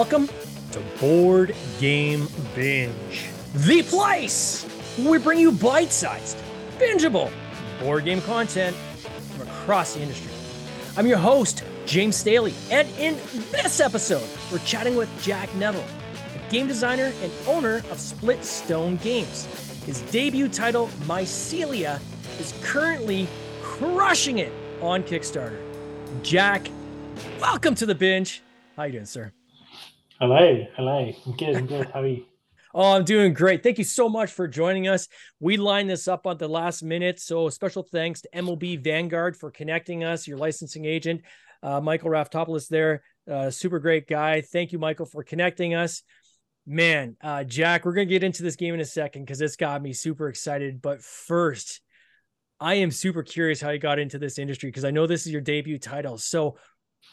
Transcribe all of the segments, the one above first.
Welcome to Board Game Binge, the place where we bring you bite sized, bingeable board game content from across the industry. I'm your host, James Staley, and in this episode, we're chatting with Jack Neville, a game designer and owner of Split Stone Games. His debut title, Mycelia, is currently crushing it on Kickstarter. Jack, welcome to the binge. How you doing, sir? Hello, hello. I'm good. I'm good. How are you? Oh, I'm doing great. Thank you so much for joining us. We lined this up at the last minute. So, special thanks to MLB Vanguard for connecting us, your licensing agent, uh, Michael Raftopoulos there. Uh, super great guy. Thank you, Michael, for connecting us. Man, uh, Jack, we're going to get into this game in a second because it's got me super excited. But first, I am super curious how you got into this industry because I know this is your debut title. So,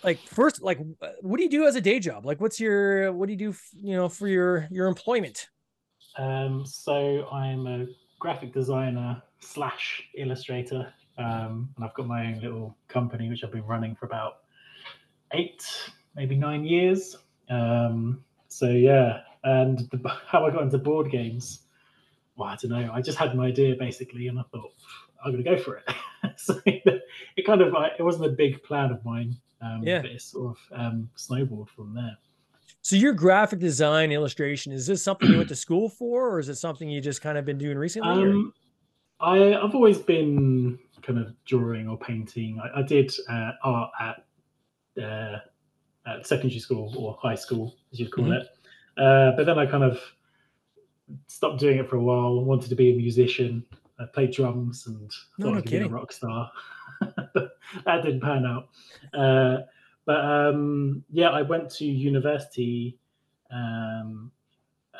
like first like what do you do as a day job? Like what's your what do you do you know for your your employment? Um so i'm a graphic designer slash illustrator um and i've got my own little company which i've been running for about eight maybe nine years. Um so yeah and the, how i got into board games. Well i don't know. I just had an idea basically and i thought i'm gonna go for it. So it kind of it wasn't a big plan of mine um, yeah. But sort of um, snowballed from there. So your graphic design illustration is this something you went to school for, or is it something you just kind of been doing recently? Um, I, I've always been kind of drawing or painting. I, I did uh, art at, uh, at secondary school or high school, as you'd call mm-hmm. it. Uh, but then I kind of stopped doing it for a while. Wanted to be a musician. I played drums and no, thought no I'd be a rock star. that didn't pan out. Uh, but um, yeah, I went to university um,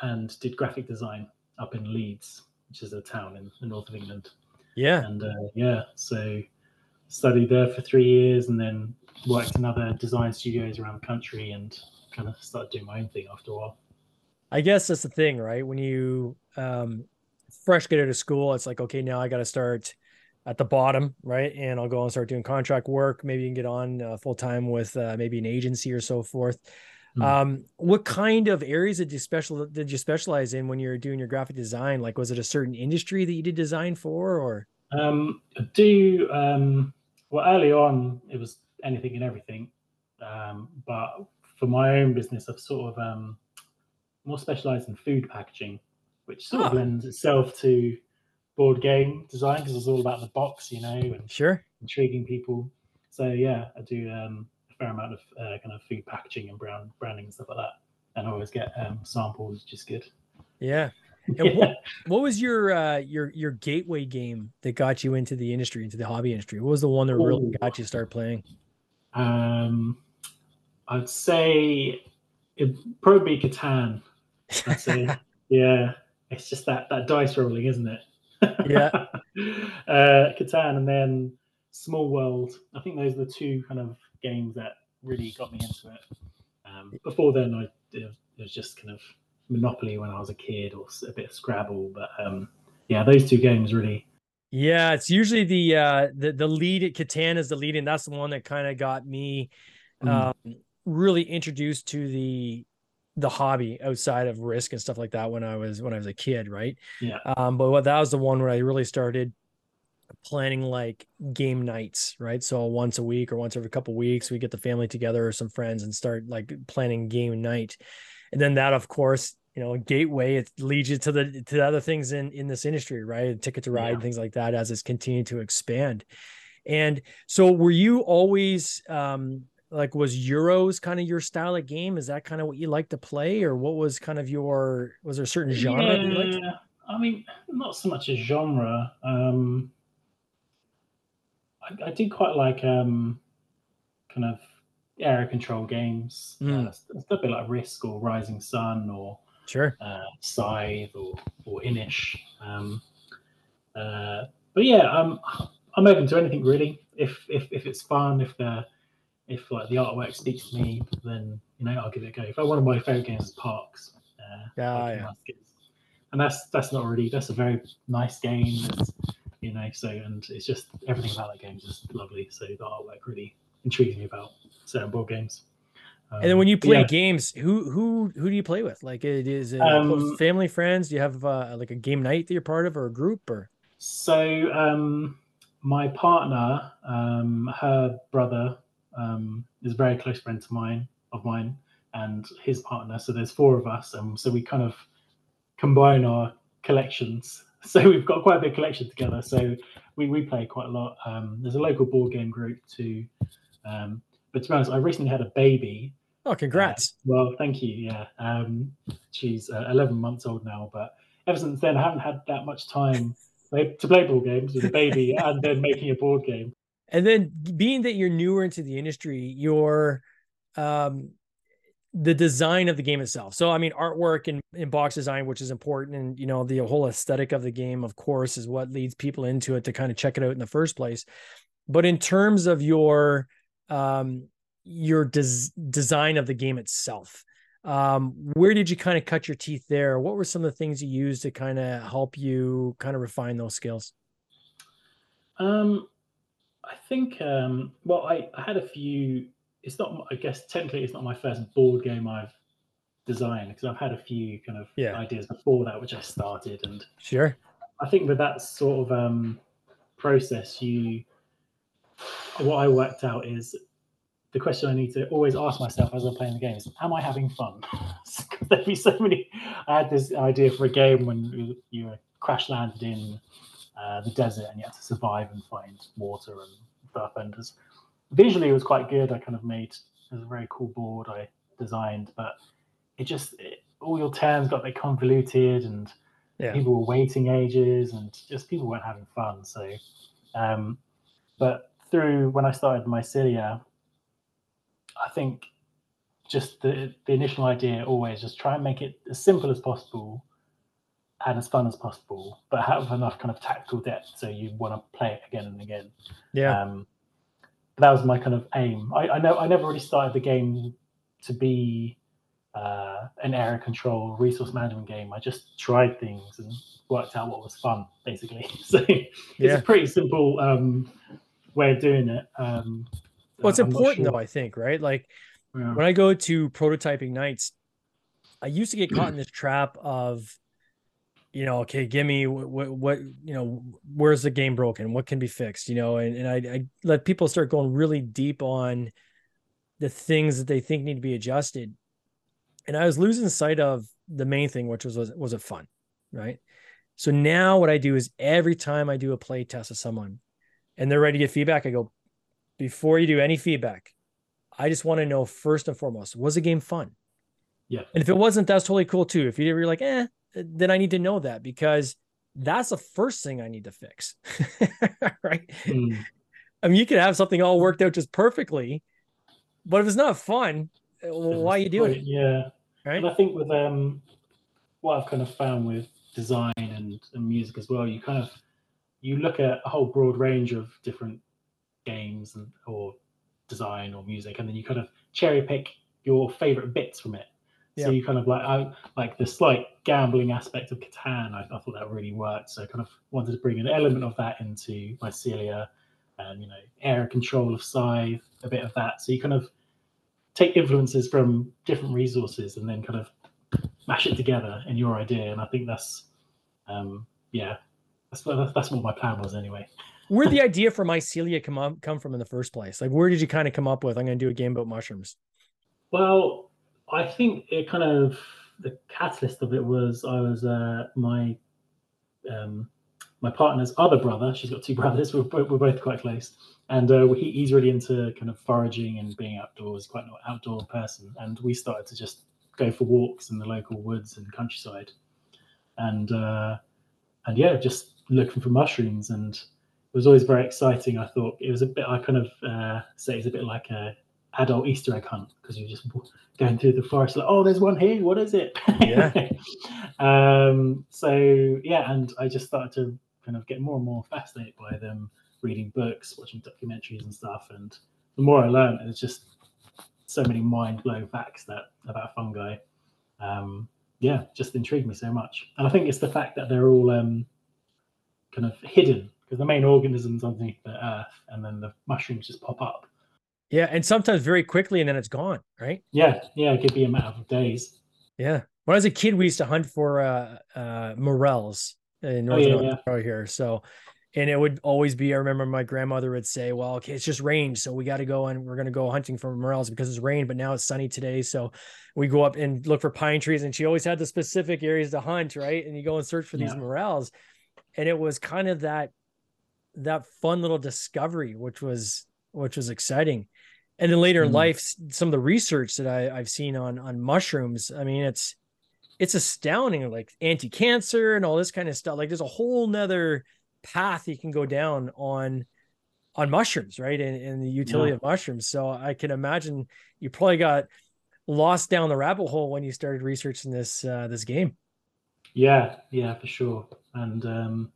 and did graphic design up in Leeds, which is a town in the north of England. Yeah. And uh, yeah, so studied there for three years and then worked in other design studios around the country and kind of started doing my own thing after a while. I guess that's the thing, right? When you um, fresh get out of school, it's like, okay, now I got to start – at the bottom, right? And I'll go and start doing contract work. Maybe you can get on uh, full time with uh, maybe an agency or so forth. Mm. Um, what kind of areas did you special did you specialize in when you were doing your graphic design? Like, was it a certain industry that you did design for, or? Um, do um, well early on, it was anything and everything. Um, but for my own business, I've sort of um, more specialized in food packaging, which sort oh. of lends itself to board game design because it's all about the box, you know, and sure intriguing people. So yeah, I do um, a fair amount of uh, kind of food packaging and brand branding and stuff like that, and I always get um, samples, which is good. Yeah. Yeah. what, what was your uh, your your gateway game that got you into the industry, into the hobby industry? What was the one that really got you to start playing? Um, I'd say it probably be Catan. I'd say, yeah, it's just that that dice rolling, isn't it? Yeah. uh, Catan and then Small World. I think those are the two kind of games that really got me into it. Um, before then, I it was just kind of Monopoly when I was a kid, or a bit of Scrabble. But um, yeah, those two games really. Yeah, it's usually the uh, the the lead. Catan is the lead, and that's the one that kind of got me mm. um, really introduced to the the hobby outside of risk and stuff like that when I was when I was a kid, right? Yeah. Um, but what that was the one where I really started planning like game nights, right? So once a week or once every couple weeks, we get the family together or some friends and start like planning game night. And then that, of course, you know, gateway it leads you to the to the other things in in this industry, right? Ticket to ride, yeah. things like that, as it's continued to expand. And so, were you always um, like was euros kind of your style of game? Is that kind of what you like to play or what was kind of your was there a certain genre yeah, i mean not so much a genre um i, I do quite like um kind of area control games. Mm. uh, a bit like risk or rising sun or sure. uh, scythe or or Inis um uh but yeah i'm i'm open to anything really if if if it's fun if they're if like the artwork speaks to me, then you know I'll give it a go. If I one of my favorite games is Parks, uh, yeah, yeah. and that's that's not really that's a very nice game. You know, so and it's just everything about that game is just lovely. So the artwork really intrigues me about certain board games. Um, and then when you play yeah. games, who who who do you play with? Like it is it Um, family, friends? Do you have uh, like a game night that you're part of or a group or? So um, my partner, um, her brother, um, is a very close friend to mine of mine, and his partner. So there's four of us, and so we kind of combine our collections. So we've got quite a big collection together. So we, we play quite a lot. Um, there's a local board game group too. Um, but to be honest, I recently had a baby. Oh, congrats! Well, thank you. Yeah, um, she's uh, 11 months old now, but ever since then, I haven't had that much time to play board games with a baby and then making a board game. And then being that you're newer into the industry, your um the design of the game itself. So I mean artwork and, box design, which is important, and you know, the whole aesthetic of the game, of course, is what leads people into it to kind of check it out in the first place. But in terms of your um your des- design of the game itself, um, where did you kind of cut your teeth there? What were some of the things you used to kind of help you kind of refine those skills? Um, I think, um, well, I, I had a few. It's not, I guess, technically, it's not my first board game I've designed because I've had a few kind of Yeah. ideas before that, which I started. And Sure. I think with that sort of um, process, you, what I worked out is the question I need to always ask myself as I'm playing the game is, am I having fun? There'd be so many. I had this idea for a game when you, you were crash landed in uh, the desert and you had to survive and find water and stuff. And as, visually, it was quite good. I kind of made it was a very cool board I designed, but it just it, all your turns got a bit convoluted and Yeah. people were waiting ages and just people weren't having fun. So, um, but through when I started Mycelia, I think just the the initial idea always just try and make it as simple as possible and as fun as possible, but have enough kind of tactical depth so you want to play it again and again. Yeah. Um, that was my kind of aim. I, I know I never really started the game to be uh, an area control resource management game. I just tried things and worked out what was fun, basically. So it's Yeah. a pretty simple um, way of doing it. Um, Well, it's I'm important sure. though, I think, right? Like Yeah. when I go to prototyping nights, I used to get caught in this trap of, you know, okay, give me what, what, you know, where's the game broken? What can be fixed? You know, and, and I, I let people start going really deep on the things that they think need to be adjusted. And I was losing sight of the main thing, which was, was, was it fun? Right. So now what I do is every time I do a play test with someone and they're ready to get feedback, I go, before you do any feedback, I just want to know first and foremost, was the game fun? Yeah. And if it wasn't, that's totally cool too. If you were like, eh, then I need to know that because that's the first thing I need to fix. right. Mm. I mean, you could have something all worked out just perfectly, but if it's not fun, well, why are you doing it? Yeah. Right. And I think with um, what I've kind of found with design and, and music as well, you kind of you look at a whole broad range of different games and or design or music, and then you kind of cherry pick your favorite bits from it. So you kind of like I like the slight gambling aspect of Catan. I, I thought that really worked. So I kind of wanted to bring an element of that into Mycelia, and you know, area control of Scythe, a bit of that. So you kind of take influences from different resources and then kind of mash it together in your idea. And I think that's, um, yeah, that's what that's what my plan was anyway. Where did the idea for Mycelia come up, come from in the first place? Like, where did you kind of come up with? I'm going to do a game about mushrooms. Well, I think it kind of the catalyst of it was I was uh, my um, my partner's other brother. She's got two brothers. We're, bo- we're both quite close, and uh, he, he's really into kind of foraging and being outdoors. Quite an outdoor person, and we started to just go for walks in the local woods and countryside, and uh, and yeah, just looking for mushrooms and. It was always very exciting. I thought it was a bit. I kind of uh, say it's a bit like a adult Easter egg hunt because you're just going through the forest like, oh, there's one here. What is it? Yeah. um, so yeah, and I just started to kind of get more and more fascinated by them, reading books, watching documentaries and stuff. And the more I learned, it's just so many mind blowing facts that about fungi. Um, yeah, just intrigued me so much. And I think it's the fact that they're all um, kind of hidden because the main organisms underneath the earth, and then the mushrooms just pop up. Yeah, and sometimes very quickly, and then it's gone, right? Yeah, yeah, it could be a matter of days. Yeah. When I was a kid, we used to hunt for uh, uh, morels in northern oh, yeah, Ontario yeah. here. So, and it would always be. I remember my grandmother would say, "Well, okay, it's just rain, so we got to go and we're going to go hunting for morels because it's rain, but now it's sunny today, so we go up and look for pine trees." And she always had the specific areas to hunt, right? And you go and search for yeah. these morels, and it was kind of that that fun little discovery, which was which was exciting. And then later mm. in life, some of the research that I, I've seen on on mushrooms, I mean, it's it's astounding, like anti-cancer and all this kind of stuff. Like there's a whole nother path you can go down on on mushrooms, right? And, and the utility yeah. of mushrooms. So I can imagine you probably got lost down the rabbit hole when you started researching this uh, this game. Yeah, yeah, for sure. And um,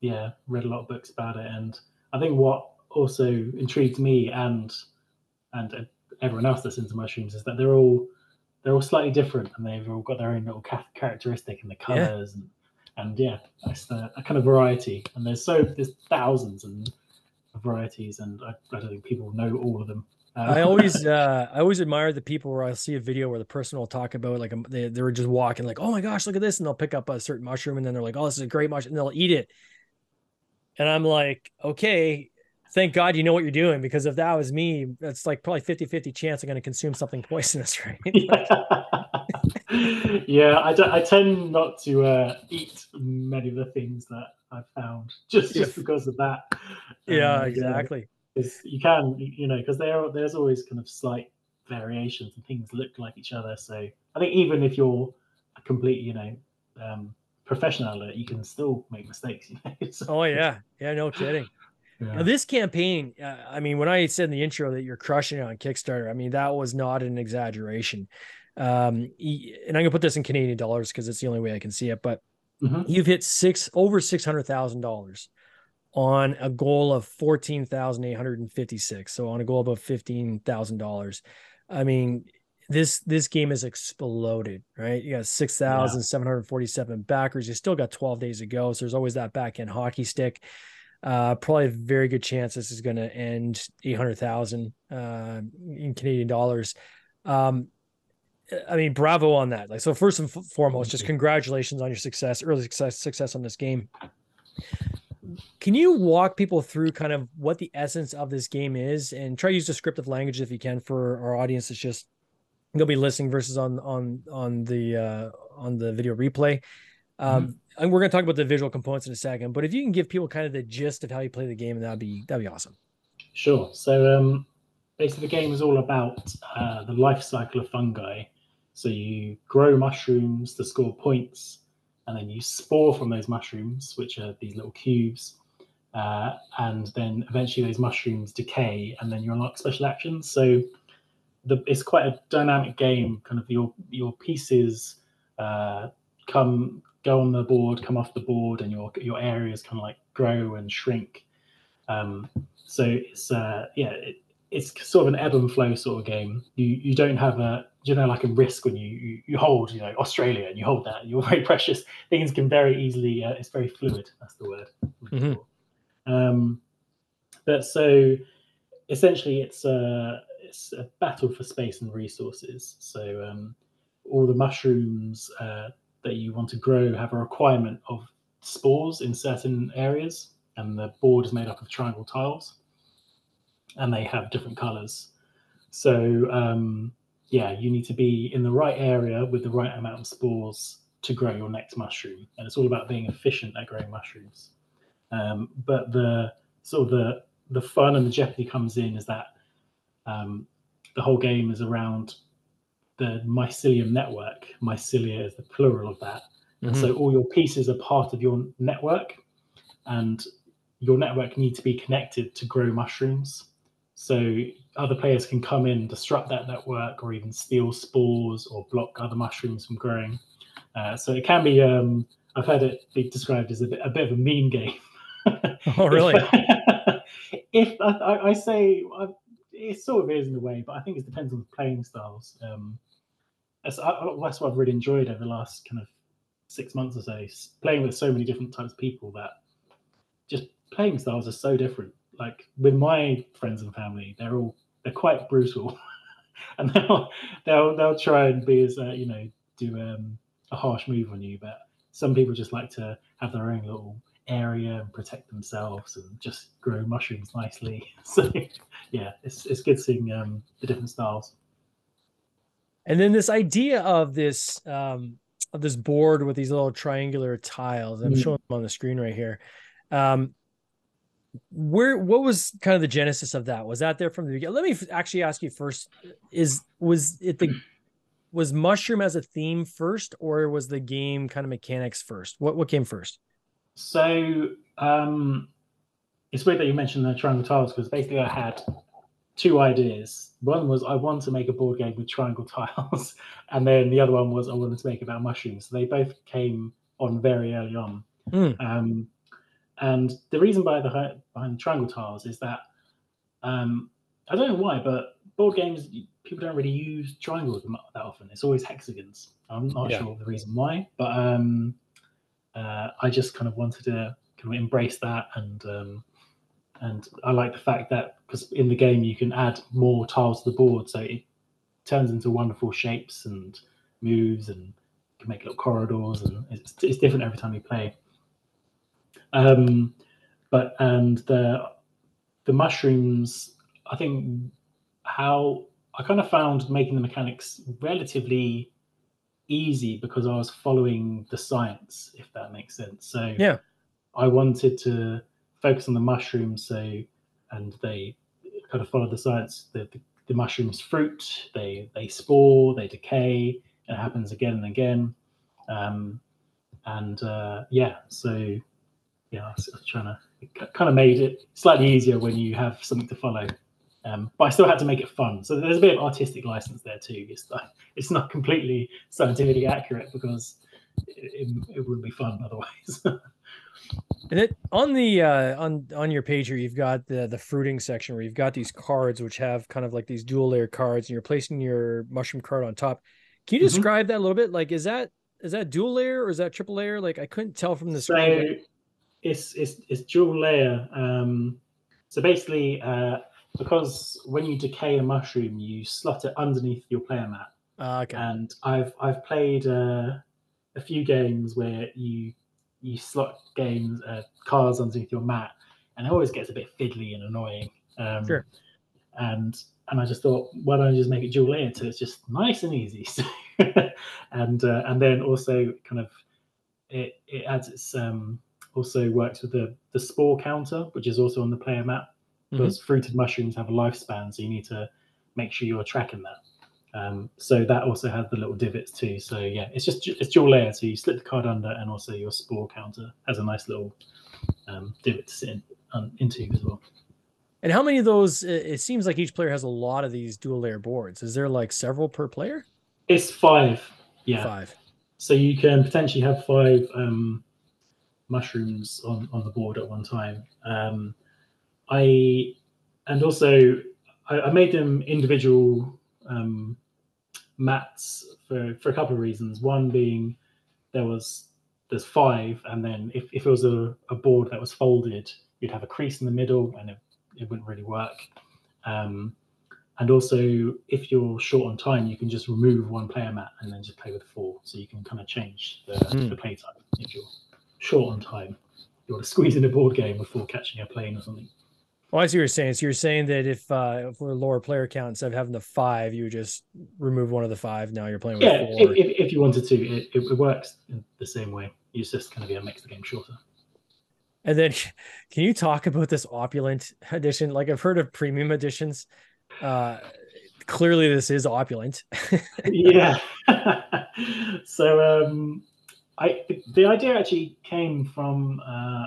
yeah, read a lot of books about it. And I think what also intrigued me and and everyone else that's into mushrooms is that they're all they're all slightly different and they've all got their own little characteristic in the colors yeah. and and yeah, that's the, a kind of variety. And there's so there's thousands and varieties, and I, I don't think people know all of them. Uh, I always uh, I always admire the people where I see a video where the person will talk about like um, they they were just walking like oh my gosh look at this and they'll pick up a certain mushroom and then they're like oh this is a great mushroom and they'll eat it and I'm like okay thank God you know what you're doing because if that was me, that's like probably 50 50 chance I'm going to consume something poisonous, right? yeah, yeah I, I tend not to uh, eat many of the things that I've found just, just because of that. Yeah, um, exactly. You, know, you can, you know, because there, there's always kind of slight variations and things look like each other. So I think even if you're a complete, you know, um, professional it, you can still make mistakes. You know? so, oh yeah, yeah, no kidding. Yeah. Now, this campaign, uh, I mean, when I said in the intro that you're crushing it on Kickstarter, I mean, that was not an exaggeration. Um, and I'm gonna put this in Canadian dollars because it's the only way I can see it. But mm-hmm. you've hit six over six hundred thousand dollars on a goal of fourteen thousand eight hundred and fifty six. So on a goal of fifteen thousand dollars. I mean, this this game has exploded, right? You got six thousand seven hundred forty seven backers. You still got twelve days to go, so there's always that back end hockey stick uh, probably a very good chance this is going to end 800,000 uh, in Canadian dollars. Um, I mean, bravo on that. Like, so first and foremost, just congratulations on your success, early success, success on this game. Can you walk people through kind of what the essence of this game is, and try to use descriptive language if you can for our audience that's just gonna be listening versus on on on the uh, on the video replay. Um, mm-hmm and we're going to talk about the visual components in a second, but if you can give people kind of the gist of how you play the game, that'd be that'd be awesome. Sure. So um, basically, the game is all about uh, the life cycle of fungi. So you grow mushrooms to score points, and then you spore from those mushrooms, which are these little cubes, uh, and then eventually those mushrooms decay, and then you unlock special actions. So the, it's quite a dynamic game. Kind of your your pieces uh, come go on the board, come off the board, and your your areas kind of like grow and shrink. Um, so it's uh, yeah, it, it's sort of an ebb and flow sort of game. You you don't have a you know like a risk when you you, you hold you know Australia and you hold that you're very precious. Things can very easily. Uh, it's very fluid. That's the word. Mm-hmm. Um, but so essentially, it's a it's a battle for space and resources. So um, all the mushrooms. Uh, that you want to grow have a requirement of spores in certain areas, and the board is made up of triangle tiles, and they have different colors. So um, yeah, you need to be in the right area with the right amount of spores to grow your next mushroom, and it's all about being efficient at growing mushrooms. Um, but the sort of the the fun and the jeopardy comes in is that um, the whole game is around the mycelium network. Mycelia is the plural of that. Mm-hmm. so all your pieces are part of your network, and your network needs to be connected to grow mushrooms. So other players can come in, disrupt that network, or even steal spores or block other mushrooms from growing. Uh, so it can be. Um, I've heard it be described as a bit, a bit of a mean game. oh, really? if I, I say I, it sort of is in a way, but I think it depends on the playing styles. Um, that's, that's what I've really enjoyed over the last kind of six months or so, playing with so many different types of people that just playing styles are so different. Like with my friends and family, they're all they're quite brutal, and they'll they'll they'll try and be as uh, you know do um, a harsh move on you. But some people just like to have their own little area and protect themselves and just grow mushrooms nicely. So yeah, it's it's good seeing um, the different styles. And then this idea of this um, of this board with these little triangular tiles. I'm mm. showing them on the screen right here. Um, where what was kind of the genesis of that? Was that there from the beginning? Let me actually ask you first: Is was it the was mushroom as a theme first, or was the game kind of mechanics first? What what came first? So um, it's weird that you mentioned the triangle tiles because basically I had two ideas. One was I want to make a board game with triangle tiles, and then the other one was I wanted to make about mushrooms. So they both came on very early on. Mm. Um, and the reason behind the behind the triangle tiles is that um, I don't know why, but board games people don't really use triangles that often. It's always hexagons. I'm not yeah. sure the reason why, but um, uh, I just kind of wanted to kind of embrace that and um, and I like the fact that because in the game you can add more tiles to the board, so it turns into wonderful shapes and moves, and you can make little corridors, and it's, it's different every time you play. Um, but and the the mushrooms, I think how I kind of found making the mechanics relatively easy because I was following the science, if that makes sense. So yeah, I wanted to focus on the mushrooms. So, and they kind of follow the science. The, the, the mushrooms fruit, they they spore, they decay. It happens again and again. Um, and uh, yeah, so yeah, I was, I was trying to kind of made it slightly easier when you have something to follow. Um, but I still had to make it fun. So there's a bit of artistic license there too. It's like, it's not completely scientifically accurate because it, it, it wouldn't be fun otherwise. And it on the uh on on your page here, you've got the the fruiting section where you've got these cards which have kind of like these dual layer cards, and you're placing your mushroom card on top. Can you mm-hmm. describe that a little bit? Like, is that is that dual layer or is that triple layer? Like, I couldn't tell from the so screen. It's it's it's dual layer. Um, so basically, uh, because when you decay a mushroom, you slot it underneath your player mat. Uh, okay. And I've I've played uh, a few games where you you slot games uh, cards underneath your mat, and it always gets a bit fiddly and annoying. Um, sure. And and I just thought, why don't I just make it dual layered so it's just nice and easy. and uh, and then also kind of it it adds its um also works with the the spore counter, which is also on the player mat. Because mm-hmm. fruited mushrooms have a lifespan, so you need to make sure you're tracking that. Um, so that also has the little divots too. So yeah, it's just it's dual layer. So you slip the card under, and also your spore counter has a nice little um, divot to sit in, um, into as well. And how many of those? It seems like each player has a lot of these dual layer boards. Is there like several per player? It's five. Yeah, five. So you can potentially have five um, mushrooms on on the board at one time. Um, I and also I, I made them individual um, mats for for a couple of reasons. One being there was there's five, and then if, if it was a, a board that was folded, you'd have a crease in the middle, and it, it wouldn't really work. Um, and also, if you're short on time, you can just remove one player mat and then just play with four. So you can kind of change the, mm. the play time if you're short on time. You want to squeeze in a board game before catching a plane or something. Well, I see what you're saying. So you're saying that if uh if we're lower player count instead of having the five, you would just remove one of the five. Now you're playing with yeah, four. If, if you wanted to, it, it works in the same way. It's just kind of yeah, makes the game shorter. And then, can you talk about this opulent edition? Like I've heard of premium editions. Uh, clearly, this is opulent. yeah. so, um, I the idea actually came from uh,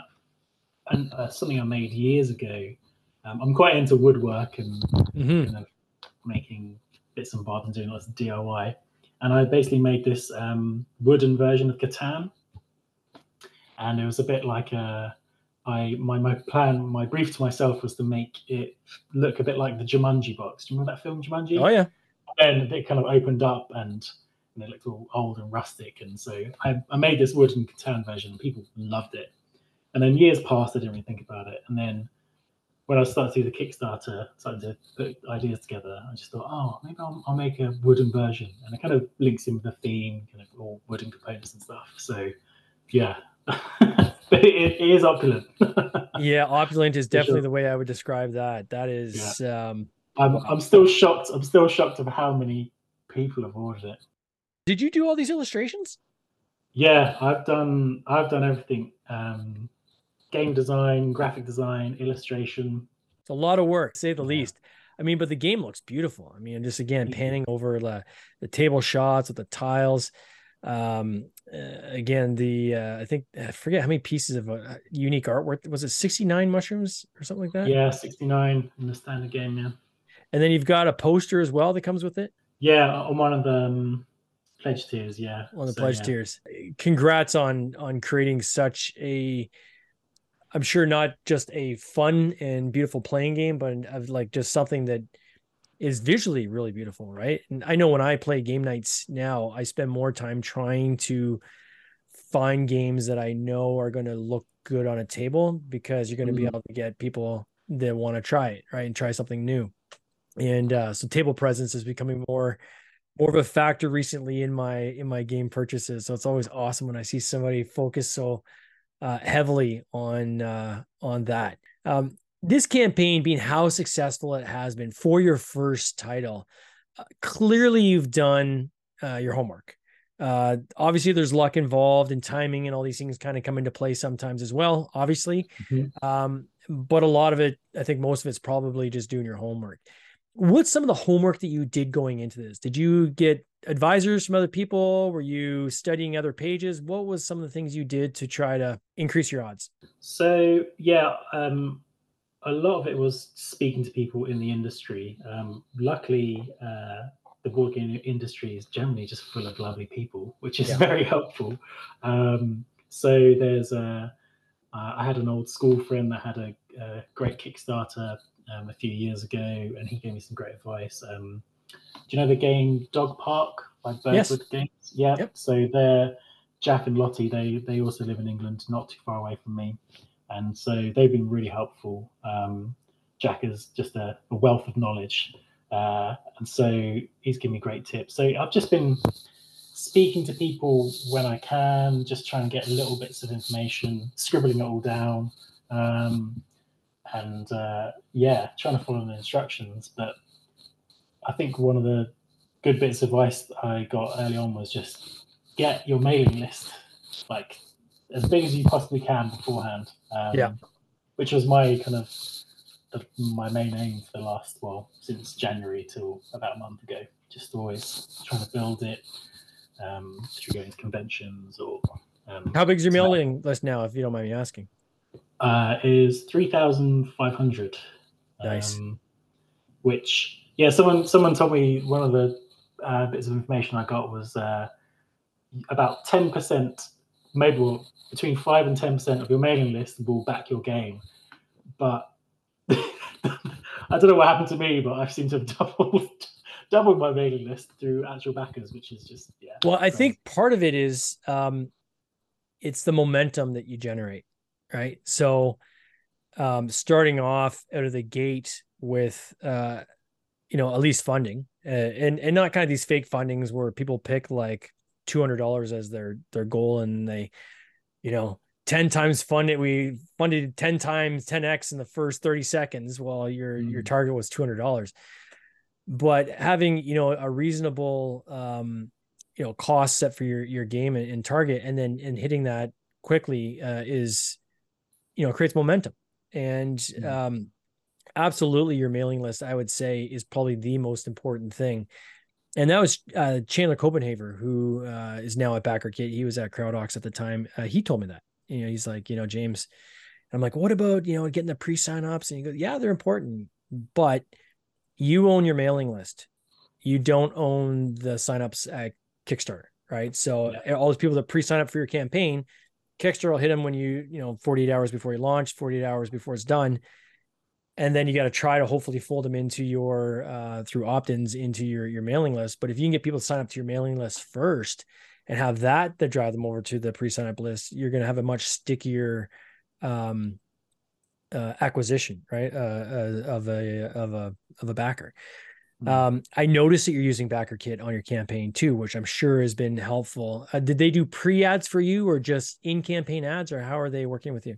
an, uh, something I made years ago um, I'm quite into woodwork and mm-hmm. kind of making bits and bobs and doing lots of DIY. And I basically made this um, wooden version of Catan, and it was a bit like a. I my my plan, my brief to myself was to make it look a bit like the Jumanji box. Do you remember that film Jumanji? Oh yeah. And it kind of opened up and, and it looked all old and rustic, and so I, I made this wooden Catan version. People loved it, and then years passed, I didn't really think about it, and then when I started to do the Kickstarter, started to put ideas together, I just thought, oh, maybe I'll, I'll make a wooden version, and it kind of links in with the theme, kind of all wooden components and stuff. So, yeah, it, it is opulent. yeah, opulent is definitely sure. the way I would describe that. That is. Yeah. Um, I'm I'm still shocked. I'm still shocked of how many people have ordered it. Did you do all these illustrations? Yeah, I've done. I've done everything. Um, game design, graphic design, illustration. It's a lot of work, say the yeah. least. I mean, but the game looks beautiful. I mean, just again panning over the, the table shots with the tiles. Um, uh, again, the uh, I think I forget how many pieces of uh, unique artwork was it 69 mushrooms or something like that? Yeah, 69 in the standard game, yeah. And then you've got a poster as well that comes with it. Yeah, on one of the um, pledge tiers. Yeah, on the so, pledge yeah. tiers. Congrats on on creating such a I'm sure not just a fun and beautiful playing game, but of like just something that is visually really beautiful, right? And I know when I play game nights now, I spend more time trying to find games that I know are going to look good on a table because you're going to mm-hmm. be able to get people that want to try it, right, and try something new. And uh, so table presence is becoming more more of a factor recently in my in my game purchases. So it's always awesome when I see somebody focus so uh, heavily on uh, on that. Um, this campaign being how successful it has been for your first title, uh, clearly you've done uh, your homework. Uh, obviously, there's luck involved and timing, and all these things kind of come into play sometimes as well. Obviously, mm-hmm. um, but a lot of it, I think, most of it's probably just doing your homework. What's some of the homework that you did going into this? Did you get advisors from other people? Were you studying other pages? What was some of the things you did to try to increase your odds? So yeah, um, a lot of it was speaking to people in the industry. Um, luckily, uh, the board game industry is generally just full of lovely people, which is yeah. very helpful. Um, so there's a, uh, I had an old school friend that had a, a great Kickstarter um, a few years ago, and he gave me some great advice. Um, do you know the game Dog Park by Birdwood yes. Games? Yeah. Yep. So they're Jack and Lottie. They they also live in England, not too far away from me, and so they've been really helpful. Um, Jack is just a, a wealth of knowledge, uh, and so he's given me great tips. So I've just been speaking to people when I can, just trying to get little bits of information, scribbling it all down, um, and uh, yeah, trying to follow the instructions. But I think one of the good bits of advice I got early on was just get your mailing list like as big as you possibly can beforehand. Um, yeah. Which was my kind of the, my main aim for the last well since January till about a month ago. Just always trying to build it um, through going to conventions or. Um, How big is your mailing list now, if you don't mind me asking? Uh, is three thousand five hundred. Nice. Um, which yeah, someone someone told me one of the uh, bits of information I got was uh, about ten percent, maybe well, between five and ten percent of your mailing list will back your game, but I don't know what happened to me, but I seem to have doubled doubled my mailing list through actual backers, which is just yeah. Well, I think part of it is um, it's the momentum that you generate, right? So um, starting off out of the gate with uh, you know at least funding uh, and and not kind of these fake fundings where people pick like two hundred dollars as their their goal and they you know 10 times funded we funded 10 times 10x in the first 30 seconds while your mm. your target was $200 but having you know a reasonable um you know cost set for your your game and, and target and then and hitting that quickly uh, is you know creates momentum and um absolutely your mailing list, I would say, is probably the most important thing. And that was uh, Chandler Copenhaver, who uh, is now at BackerKit. He was at CrowdOx at the time. Uh, he told me that. You know, he's like, you know, James. I'm like, what about you know getting the pre-sign ups? And he goes, yeah, they're important, but you own your mailing list. You don't own the signups at Kickstarter, right? So yeah. all those people that pre-sign up for your campaign, Kickstarter will hit them when you, you know, 48 hours before you launch, 48 hours before it's done and then you got to try to hopefully fold them into your uh, through opt-ins into your your mailing list. But if you can get people to sign up to your mailing list first and have that that drive them over to the pre-sign up list, you're going to have a much stickier um, uh, acquisition, right? Uh, uh, of a of a of a backer. Hmm. Um, I noticed that you're using BackerKit on your campaign too, which I'm sure has been helpful. Uh, did they do pre ads for you, or just in campaign ads, or how are they working with you?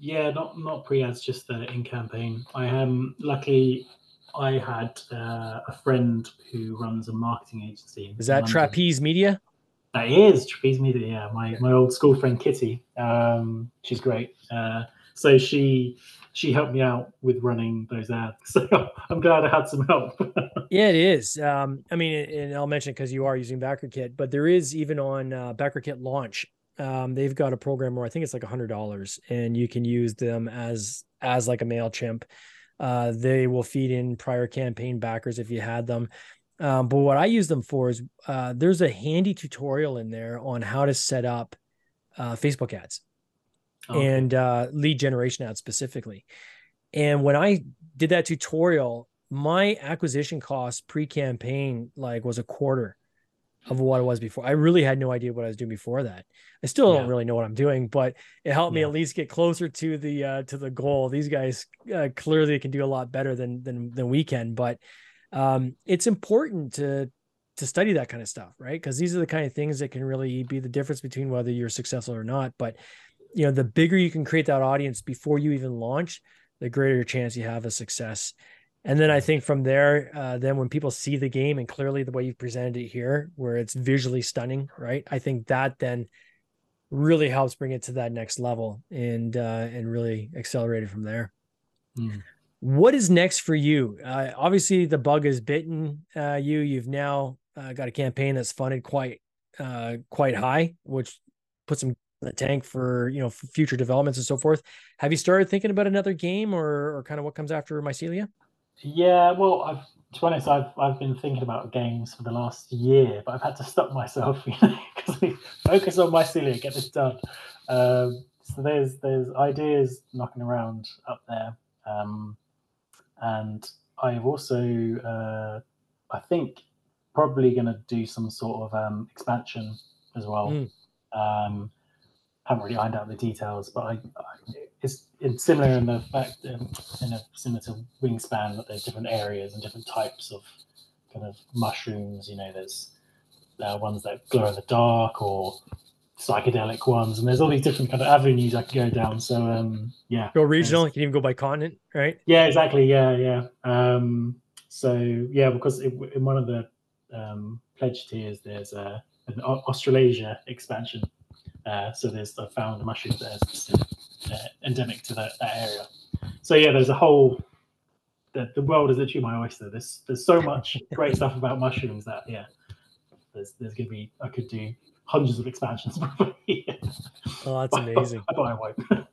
Yeah, not not pre ads, just uh, in campaign. I am um, luckily I had uh, a friend who runs a marketing agency. Is that Trapeze Media? That is Trapeze Media. Yeah, my my old school friend Kitty. Um, she's great. Uh, so she she helped me out with running those ads. So I'm glad I had some help. yeah, it is. Um, I mean, and I'll mention because you are using BackerKit, but there is even on uh, BackerKit launch. Um, they've got a program where I think it's like a hundred dollars, and you can use them as as like a Mailchimp. Uh, they will feed in prior campaign backers if you had them. Um, but what I use them for is uh, there's a handy tutorial in there on how to set up uh, Facebook ads okay. and uh, lead generation ads specifically. And when I did that tutorial, my acquisition cost pre-campaign like was a quarter of what it was before. I really had no idea what I was doing before that. I still yeah. don't really know what I'm doing, but it helped yeah. me at least get closer to the uh, to the goal. These guys uh, clearly can do a lot better than than than we can, but um, it's important to to study that kind of stuff, right? Because these are the kind of things that can really be the difference between whether you're successful or not. But you know, the bigger you can create that audience before you even launch, the greater your chance you have of success. And then I think from there, uh, then when people see the game and clearly the way you've presented it here, where it's visually stunning, right? I think that then really helps bring it to that next level and uh, and really accelerate it from there. Mm. What is next for you? Uh, obviously, the bug has bitten uh, you. You've now uh, got a campaign that's funded quite uh, quite high, which puts some the tank for you know for future developments and so forth. Have you started thinking about another game or or kind of what comes after Mycelia? Yeah, well, I've, to be honest, I've I've been thinking about games for the last year, but I've had to stop myself, you know, because focus on Mycelia, get this done. Um, so there's there's ideas knocking around up there, um, and I've also uh, I think probably going to do some sort of um, expansion as well. Mm. Um, haven't really ironed out the details, but I, I it's, it's similar in the fact um, in a similar to wingspan that there's different areas and different types of kind of mushrooms. You know, there's uh, ones that glow in the dark or psychedelic ones, and there's all these different kind of avenues I can go down. So um, yeah, go regional. You can even go by continent, right? Yeah, exactly. Yeah, yeah. Um, so yeah, because it, in one of the um, pledge tiers, there's a, an Australasia expansion. Uh, so there's I found mushrooms that are uh, endemic to that, that area. So yeah, there's a whole the, the world is literally my oyster. There's there's so much great stuff about mushrooms that yeah, there's there's gonna be I could do hundreds of expansions probably. oh, that's amazing. I, I, I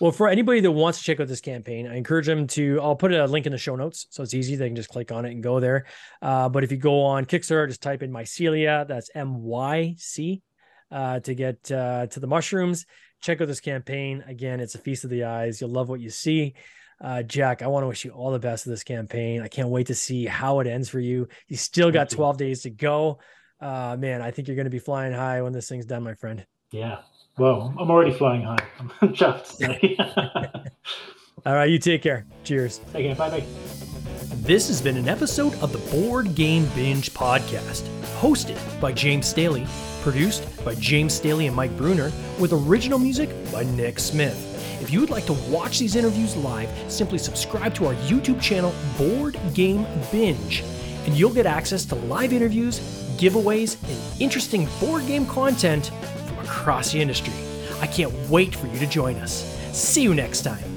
well, for anybody that wants to check out this campaign, I encourage them to. I'll put a link in the show notes, so it's easy. They can just click on it and go there. Uh, but if you go on Kickstarter, just type in Mycelia. That's M Y C uh, to get uh, to the mushrooms. Check out this campaign. Again, it's a feast of the eyes. You'll love what you see. Uh, Jack, I want to wish you all the best of this campaign. I can't wait to see how it ends for you. You still got 12 days to go. Uh, man, I think you're going to be flying high when this thing's done, my friend. Yeah. Well, I'm already flying high. I'm chuffed. all right. You take care. Cheers. Take care. Bye bye. This has been an episode of the Board Game Binge podcast, hosted by James Staley produced by James Staley and Mike Bruner, with original music by Nick Smith. If you would like to watch these interviews live, simply subscribe to our YouTube channel, Board Game Binge, and you'll get access to live interviews, giveaways, and interesting board game content from across the industry. I can't wait for you to join us. See you next time.